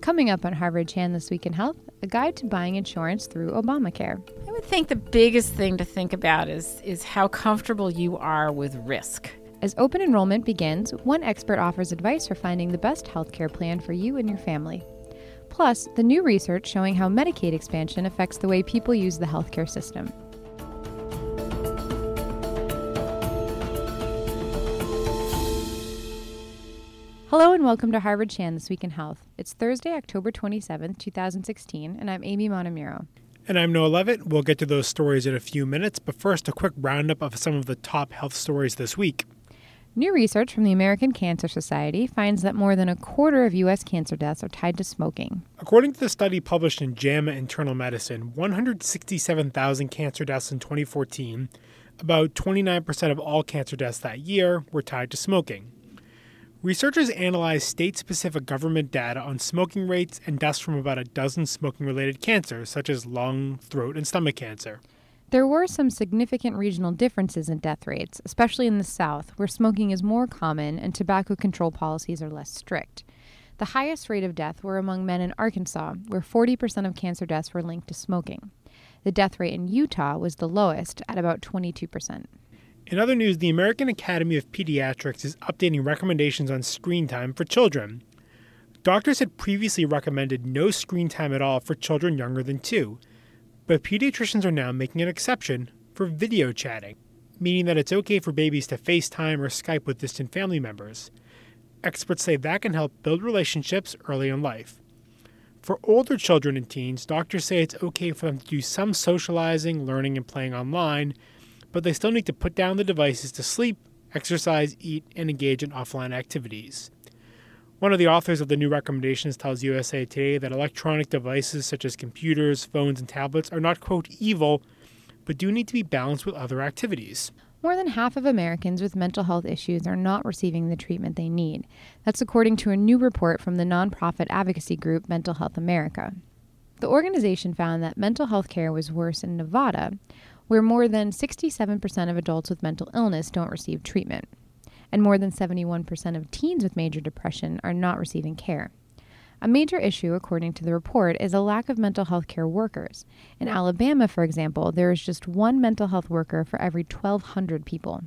Coming up on Harvard Chan This Week in Health, a guide to buying insurance through Obamacare. I would think the biggest thing to think about is, is how comfortable you are with risk. As open enrollment begins, one expert offers advice for finding the best healthcare plan for you and your family. Plus, the new research showing how Medicaid expansion affects the way people use the healthcare system. Hello and welcome to Harvard Chan This Week in Health. It's Thursday, October 27th, 2016, and I'm Amy Montemuro. And I'm Noah Leavitt. We'll get to those stories in a few minutes, but first, a quick roundup of some of the top health stories this week. New research from the American Cancer Society finds that more than a quarter of U.S. cancer deaths are tied to smoking. According to the study published in JAMA Internal Medicine, 167,000 cancer deaths in 2014, about 29% of all cancer deaths that year, were tied to smoking. Researchers analyzed state specific government data on smoking rates and deaths from about a dozen smoking related cancers, such as lung, throat, and stomach cancer. There were some significant regional differences in death rates, especially in the South, where smoking is more common and tobacco control policies are less strict. The highest rate of death were among men in Arkansas, where 40% of cancer deaths were linked to smoking. The death rate in Utah was the lowest, at about 22%. In other news, the American Academy of Pediatrics is updating recommendations on screen time for children. Doctors had previously recommended no screen time at all for children younger than two, but pediatricians are now making an exception for video chatting, meaning that it's okay for babies to FaceTime or Skype with distant family members. Experts say that can help build relationships early in life. For older children and teens, doctors say it's okay for them to do some socializing, learning, and playing online but they still need to put down the devices to sleep, exercise, eat, and engage in offline activities. One of the authors of the new recommendations tells USA Today that electronic devices such as computers, phones, and tablets are not, quote, evil, but do need to be balanced with other activities. More than half of Americans with mental health issues are not receiving the treatment they need. That's according to a new report from the nonprofit advocacy group Mental Health America. The organization found that mental health care was worse in Nevada, where more than 67% of adults with mental illness don't receive treatment, and more than 71% of teens with major depression are not receiving care. A major issue, according to the report, is a lack of mental health care workers. In Alabama, for example, there is just one mental health worker for every 1,200 people.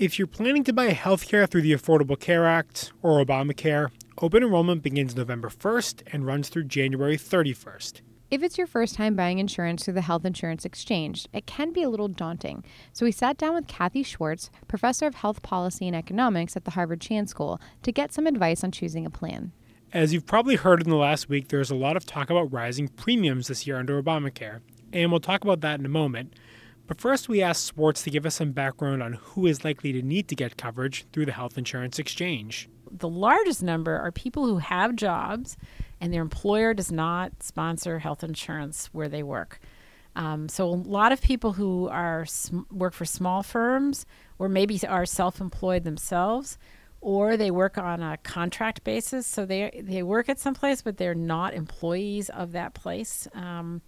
If you're planning to buy healthcare through the Affordable Care Act or Obamacare, open enrollment begins November 1st and runs through January 31st. If it's your first time buying insurance through the Health Insurance Exchange, it can be a little daunting. So we sat down with Kathy Swartz, professor of health policy and economics at the Harvard Chan School, to get some advice on choosing a plan. As you've probably heard in the last week, there's a lot of talk about rising premiums this year under Obamacare, and we'll talk about that in a moment. But first, we asked Swartz to give us some background on who is likely to need to get coverage through the health insurance exchange. The largest number are people who have jobs and their employer does not sponsor health insurance where they work. Um, so a lot of people who are work for small firms or maybe are self-employed themselves or they work on a contract basis so they they work at some place but they're not employees of that place um,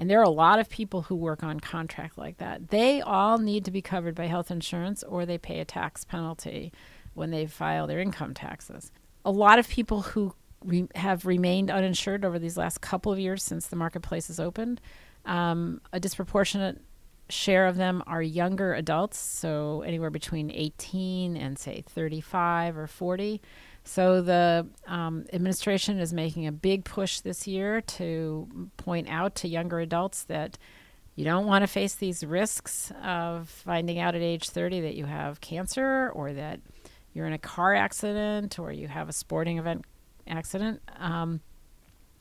and there are a lot of people who work on contract like that. They all need to be covered by health insurance or they pay a tax penalty when they file their income taxes. A lot of people who re- have remained uninsured over these last couple of years since the marketplace has opened, um, a disproportionate share of them are younger adults, so anywhere between 18 and say 35 or 40. So the um, administration is making a big push this year to point out to younger adults that you don't want to face these risks of finding out at age 30 that you have cancer or that you're in a car accident or you have a sporting event accident. Um,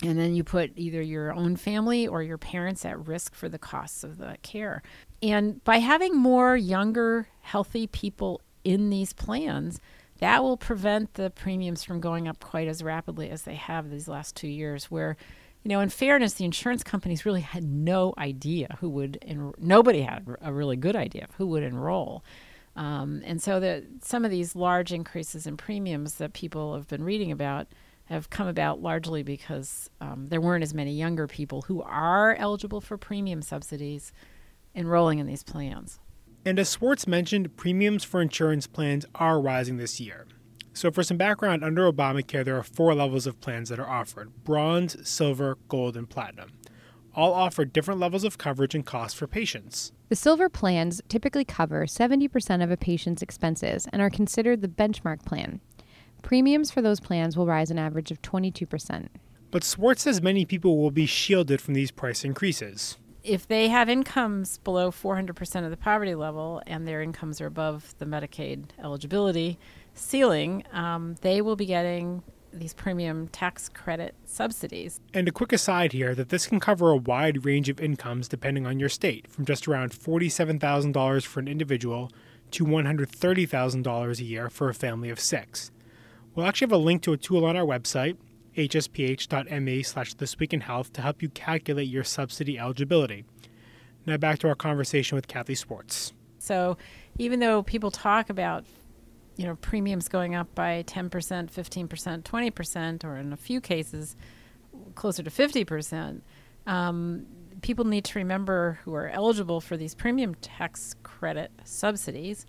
and then you put either your own family or your parents at risk for the costs of the care. And by having more younger, healthy people in these plans, that will prevent the premiums from going up quite as rapidly as they have these last two years, where you know, in fairness, the insurance companies really had no idea who would. En- nobody had a really good idea of who would enroll, um, and so the some of these large increases in premiums that people have been reading about have come about largely because um, there weren't as many younger people who are eligible for premium subsidies enrolling in these plans. And as Swartz mentioned, premiums for insurance plans are rising this year. So, for some background, under Obamacare, there are four levels of plans that are offered bronze, silver, gold, and platinum. All offer different levels of coverage and cost for patients. The silver plans typically cover 70% of a patient's expenses and are considered the benchmark plan. Premiums for those plans will rise an average of 22%. But Swartz says many people will be shielded from these price increases. If they have incomes below 400% of the poverty level and their incomes are above the Medicaid eligibility ceiling, um, they will be getting these premium tax credit subsidies. And a quick aside here that this can cover a wide range of incomes depending on your state, from just around $47,000 for an individual to $130,000 a year for a family of six. We'll actually have a link to a tool on our website, hsph.me slash thisweekinhealth, to help you calculate your subsidy eligibility. Now back to our conversation with Kathy Swartz. So even though people talk about you know premiums going up by 10%, 15%, 20%, or in a few cases closer to 50%, um, people need to remember who are eligible for these premium tax credit subsidies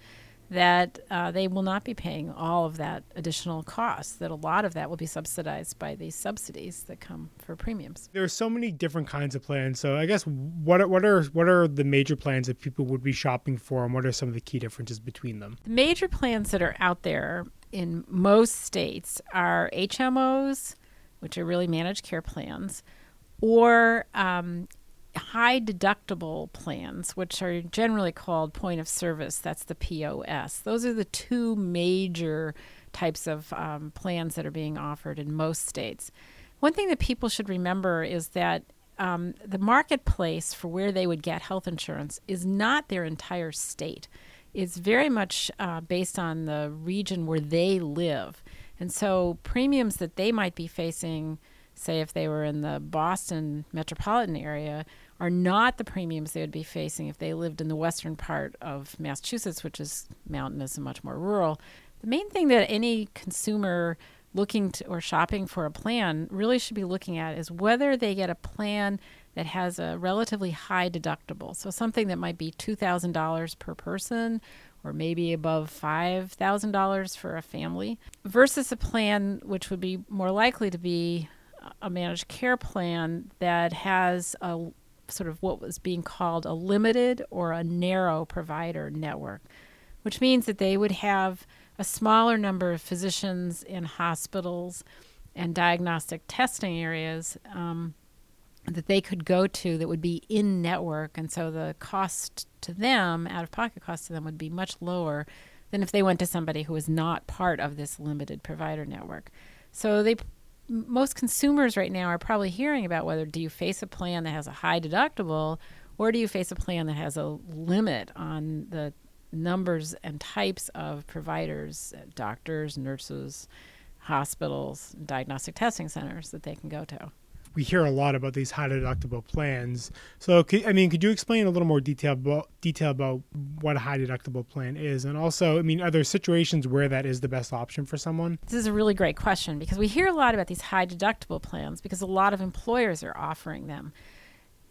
that uh, they will not be paying all of that additional cost, that a lot of that will be subsidized by these subsidies that come for premiums. There are so many different kinds of plans. So I guess what are, what are what are the major plans that people would be shopping for and what are some of the key differences between them? The major plans that are out there in most states are HMOs, which are really managed care plans, or um, high deductible plans, which are generally called point of service, that's the POS. Those are the two major types of um, plans that are being offered in most states. One thing that people should remember is that um, the marketplace for where they would get health insurance is not their entire state. It's very much uh, based on the region where they live. And so premiums that they might be facing say if they were in the Boston metropolitan area, are not the premiums they would be facing if they lived in the western part of Massachusetts, which is mountainous and much more rural. The main thing that any consumer looking to, or shopping for a plan really should be looking at is whether they get a plan that has a relatively high deductible. So something that might be $2,000 per person or maybe above $5,000 for a family versus a plan which would be more likely to be a managed care plan that has a sort of what was being called a limited or a narrow provider network, which means that they would have a smaller number of physicians in hospitals and diagnostic testing areas um, that they could go to that would be in network. And so the cost to them, out of pocket cost to them, would be much lower than if they went to somebody who was not part of this limited provider network. So they most consumers right now are probably hearing about whether do you face a plan that has a high deductible or do you face a plan that has a limit on the numbers and types of providers, uh, doctors, nurses, hospitals, diagnostic testing centers that they can go to we hear a lot about these high deductible plans. So, I mean, could you explain a little more detail about, detail about what a high deductible plan is? And also, I mean, are there situations where that is the best option for someone? This is a really great question because we hear a lot about these high deductible plans because a lot of employers are offering them.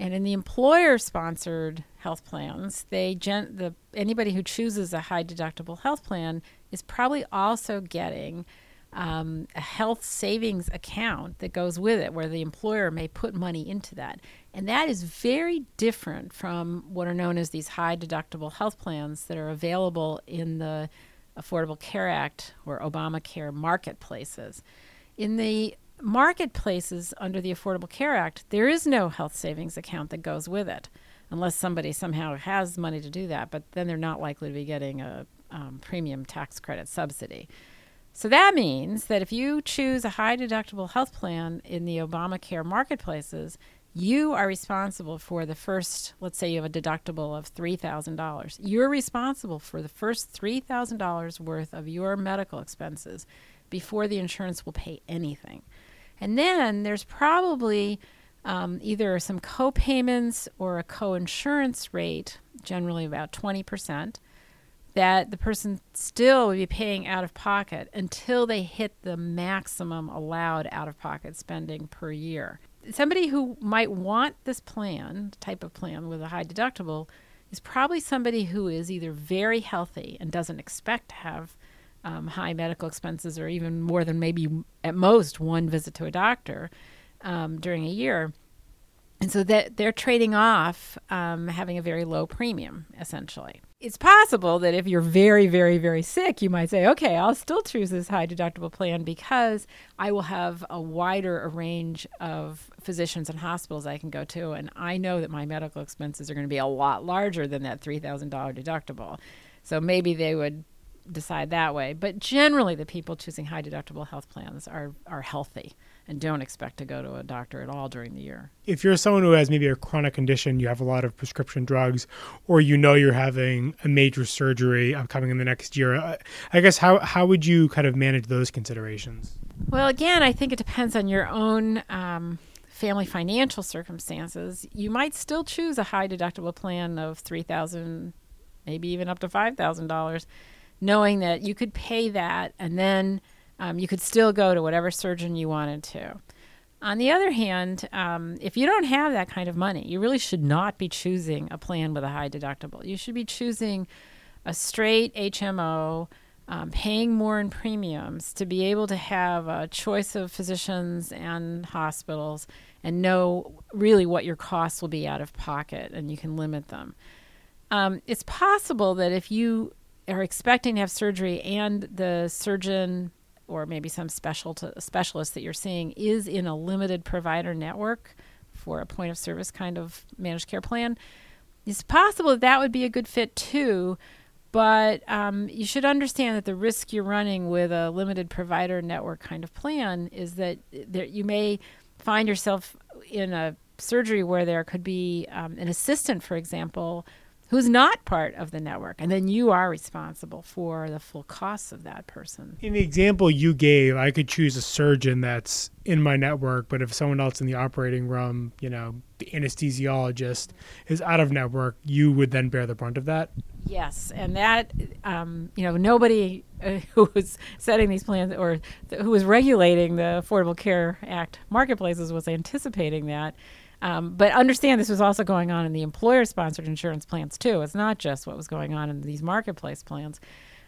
And in the employer-sponsored health plans, they gen- the anybody who chooses a high deductible health plan is probably also getting um, a health savings account that goes with it, where the employer may put money into that. And that is very different from what are known as these high deductible health plans that are available in the Affordable Care Act or Obamacare marketplaces. In the marketplaces under the Affordable Care Act, there is no health savings account that goes with it, unless somebody somehow has money to do that, but then they're not likely to be getting a um, premium tax credit subsidy. So that means that if you choose a high deductible health plan in the Obamacare marketplaces, you are responsible for the first, let's say you have a deductible of $3,000. You're responsible for the first $3,000 worth of your medical expenses before the insurance will pay anything. And then there's probably um, either some co-payments or a co-insurance rate, generally about 20%, that the person still would be paying out of pocket until they hit the maximum allowed out of pocket spending per year. Somebody who might want this plan, type of plan with a high deductible, is probably somebody who is either very healthy and doesn't expect to have um, high medical expenses or even more than maybe at most one visit to a doctor um, during a year. And so that they're trading off um, having a very low premium, essentially. It's possible that if you're very, very, very sick, you might say, okay, I'll still choose this high deductible plan because I will have a wider range of physicians and hospitals I can go to. And I know that my medical expenses are going to be a lot larger than that $3,000 deductible. So maybe they would decide that way. But generally, the people choosing high deductible health plans are, are healthy and don't expect to go to a doctor at all during the year. If you're someone who has maybe a chronic condition, you have a lot of prescription drugs, or you know you're having a major surgery coming in the next year, uh, I guess how, how would you kind of manage those considerations? Well, again, I think it depends on your own. Um, family financial circumstances, you might still choose a high deductible plan of three thousand, maybe even up to five thousand dollars, knowing that you could pay that and then um, you could still go to whatever surgeon you wanted to. On the other hand, um, if you don't have that kind of money, you really should not be choosing a plan with a high deductible. You should be choosing a straight HMO, um, paying more in premiums to be able to have a choice of physicians and hospitals and know really what your costs will be out of pocket and you can limit them. Um, it's possible that if you are expecting to have surgery and the surgeon or maybe some special specialist that you're seeing is in a limited provider network for a point of service kind of managed care plan, it's possible that that would be a good fit too. But um, you should understand that the risk you're running with a limited provider network kind of plan is that there, you may find yourself in a surgery where there could be um, an assistant, for example, who's not part of the network. And then you are responsible for the full costs of that person. In the example you gave, I could choose a surgeon that's in my network, but if someone else in the operating room, you know, the anesthesiologist is out of network, you would then bear the brunt of that? Yes. And that, um, you know, nobody uh, who was setting these plans or th- who was regulating the Affordable Care Act marketplaces was anticipating that. Um, but understand this was also going on in the employer sponsored insurance plans too. It's not just what was going on in these marketplace plans.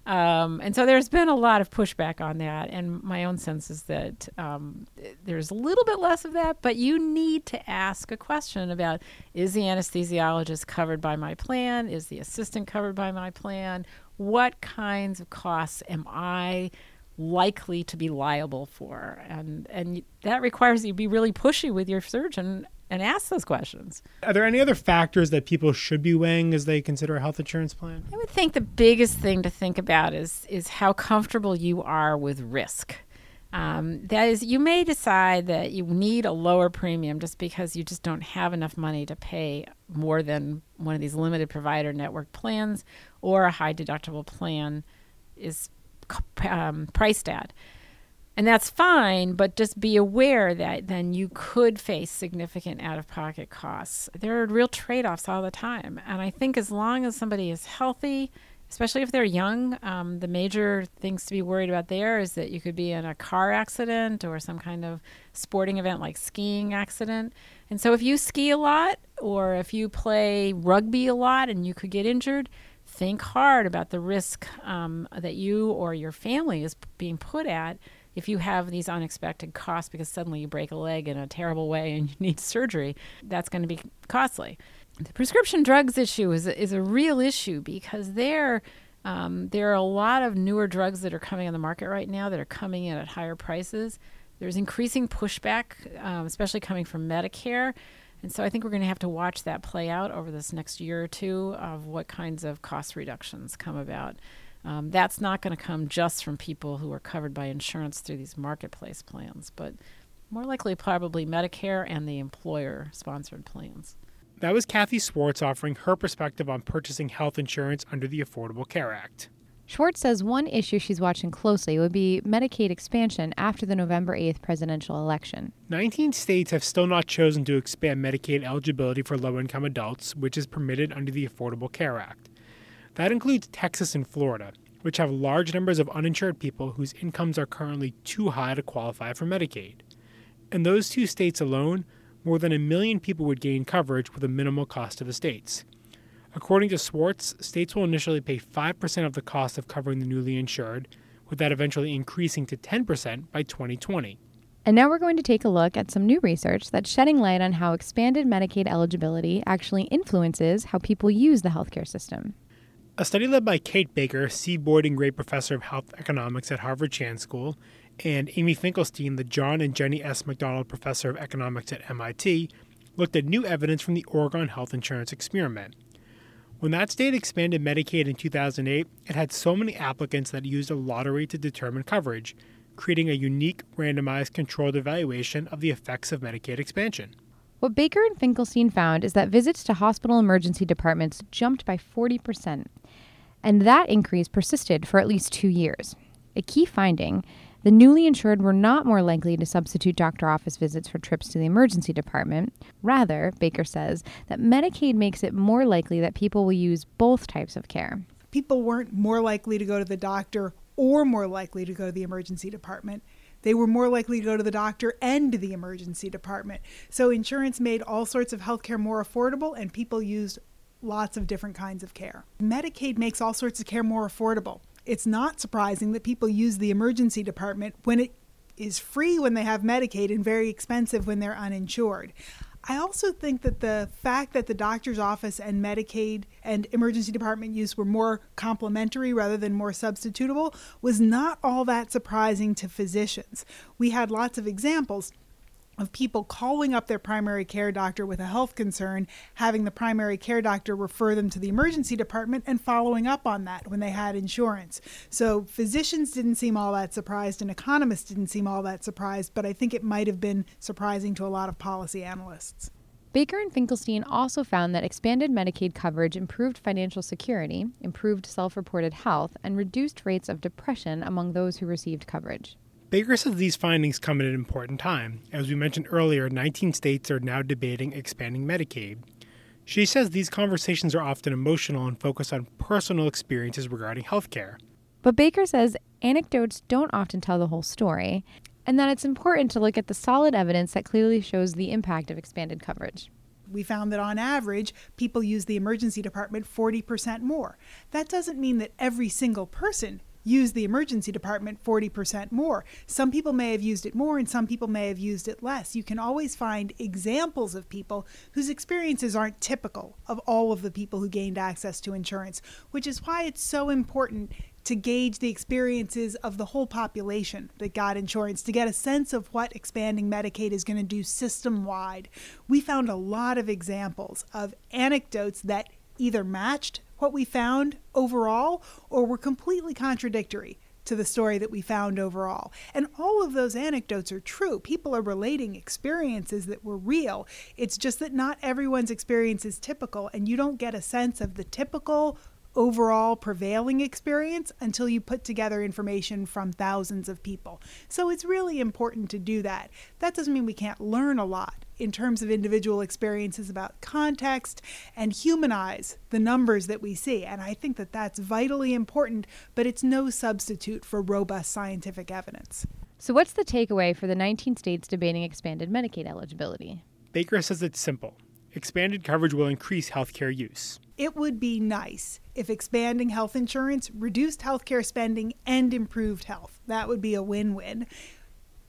Um, and so there's been a lot of pushback on that. And my own sense is that um, there's a little bit less of that, but you need to ask a question about is the anesthesiologist covered by my plan? Is the assistant covered by my plan? What kinds of costs am I likely to be liable for? And, and that requires you to be really pushy with your surgeon and ask those questions. Are there any other factors that people should be weighing as they consider a health insurance plan? I would think the biggest thing to think about is is how comfortable you are with risk. Um, that is, you may decide that you need a lower premium just because you just don't have enough money to pay more than one of these limited provider network plans or a high deductible plan is um, priced at. And that's fine, but just be aware that then you could face significant out of pocket costs. There are real trade offs all the time. And I think as long as somebody is healthy, especially if they're young, um, the major things to be worried about there is that you could be in a car accident or some kind of sporting event like skiing accident. And so if you ski a lot or if you play rugby a lot and you could get injured, think hard about the risk um, that you or your family is being put at if you have these unexpected costs because suddenly you break a leg in a terrible way and you need surgery, that's going to be costly. The prescription drugs issue is a, is a real issue because there um, there are a lot of newer drugs that are coming on the market right now that are coming in at higher prices. There's increasing pushback, um, especially coming from Medicare. And so I think we're going to have to watch that play out over this next year or two of what kinds of cost reductions come about. Um, that's not going to come just from people who are covered by insurance through these marketplace plans, but more likely probably Medicare and the employer sponsored plans. That was Kathy Swartz offering her perspective on purchasing health insurance under the Affordable Care Act. Swartz says one issue she's watching closely would be Medicaid expansion after the November 8th presidential election. 19 states have still not chosen to expand Medicaid eligibility for low income adults, which is permitted under the Affordable Care Act. That includes Texas and Florida, which have large numbers of uninsured people whose incomes are currently too high to qualify for Medicaid. In those two states alone, more than a million people would gain coverage with a minimal cost to the states. According to Swartz, states will initially pay 5% of the cost of covering the newly insured, with that eventually increasing to 10% by 2020. And now we're going to take a look at some new research that's shedding light on how expanded Medicaid eligibility actually influences how people use the healthcare system. A study led by Kate Baicker, C. Boyden Gray Professor of Health Economics at Harvard Chan School, and Amy Finkelstein, the John and Jenny S. McDonald Professor of Economics at MIT, looked at new evidence from the Oregon Health Insurance Experiment. When that state expanded Medicaid in 2008, it had so many applicants that it used a lottery to determine coverage, creating a unique randomized controlled evaluation of the effects of Medicaid expansion. What Baicker and Finkelstein found is that visits to hospital emergency departments jumped by 40%, and that increase persisted for at least two years. A key finding the newly insured were not more likely to substitute doctor office visits for trips to the emergency department. Rather, Baicker says that Medicaid makes it more likely that people will use both types of care. People weren't more likely to go to the doctor or more likely to go to the emergency department. They were more likely to go to the doctor and the emergency department. So insurance made all sorts of healthcare more affordable and people used lots of different kinds of care. Medicaid makes all sorts of care more affordable. It's not surprising that people use the emergency department when it is free when they have Medicaid and very expensive when they're uninsured. I also think that the fact that the doctor's office and Medicaid and emergency department use were more complementary rather than more substitutable was not all that surprising to physicians. We had lots of examples of people calling up their primary care doctor with a health concern, having the primary care doctor refer them to the emergency department, and following up on that when they had insurance. So physicians didn't seem all that surprised, and economists didn't seem all that surprised, but I think it might have been surprising to a lot of policy analysts. Baicker and Finkelstein also found that expanded Medicaid coverage improved financial security, improved self reported health, and reduced rates of depression among those who received coverage. Baicker says these findings come at an important time. As we mentioned earlier, 19 states are now debating expanding Medicaid. She says these conversations are often emotional and focus on personal experiences regarding healthcare. But Baicker says anecdotes don't often tell the whole story, and that it's important to look at the solid evidence that clearly shows the impact of expanded coverage we found that on average, people use the emergency department 40% more. That doesn't mean that every single person use the emergency department 40% more. Some people may have used it more and some people may have used it less. You can always find examples of people whose experiences aren't typical of all of the people who gained access to insurance, which is why it's so important to gauge the experiences of the whole population that got insurance to get a sense of what expanding Medicaid is going to do system wide. We found a lot of examples of anecdotes that either matched what we found overall or were completely contradictory to the story that we found overall. And all of those anecdotes are true. People are relating experiences that were real. It's just that not everyone's experience is typical, and you don't get a sense of the typical overall prevailing experience until you put together information from thousands of people. So it's really important to do that. That doesn't mean we can't learn a lot in terms of individual experiences about context and humanize the numbers that we see. And I think that that's vitally important, but it's no substitute for robust scientific evidence. So, what's the takeaway for the 19 states debating expanded Medicaid eligibility? Baicker says it's simple expanded coverage will increase healthcare use. It would be nice if expanding health insurance reduced healthcare spending and improved health. That would be a win win.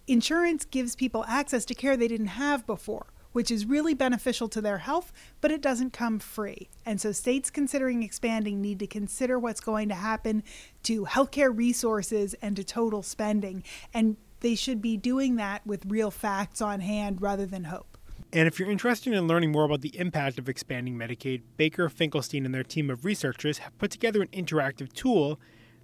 Insurance gives people access to care they didn't have before, which is really beneficial to their health, but it doesn't come free. And so states considering expanding need to consider what's going to happen to healthcare resources and to total spending. And they should be doing that with real facts on hand rather than hope. And if you're interested in learning more about the impact of expanding Medicaid, Baicker, Finkelstein, and their team of researchers have put together an interactive tool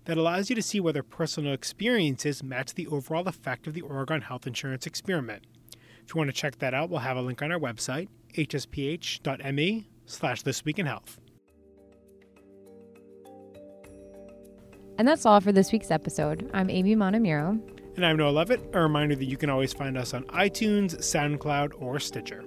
that allows you to see whether personal experiences match the overall effect of the Oregon Health Insurance Experiment. If you want to check that out, we'll have a link on our website, hsph.me slash This Week in Health. And that's all for this week's episode. I'm Amy Montemuro. And I'm Noah Leavitt. A reminder that you can always find us on iTunes, SoundCloud, or Stitcher.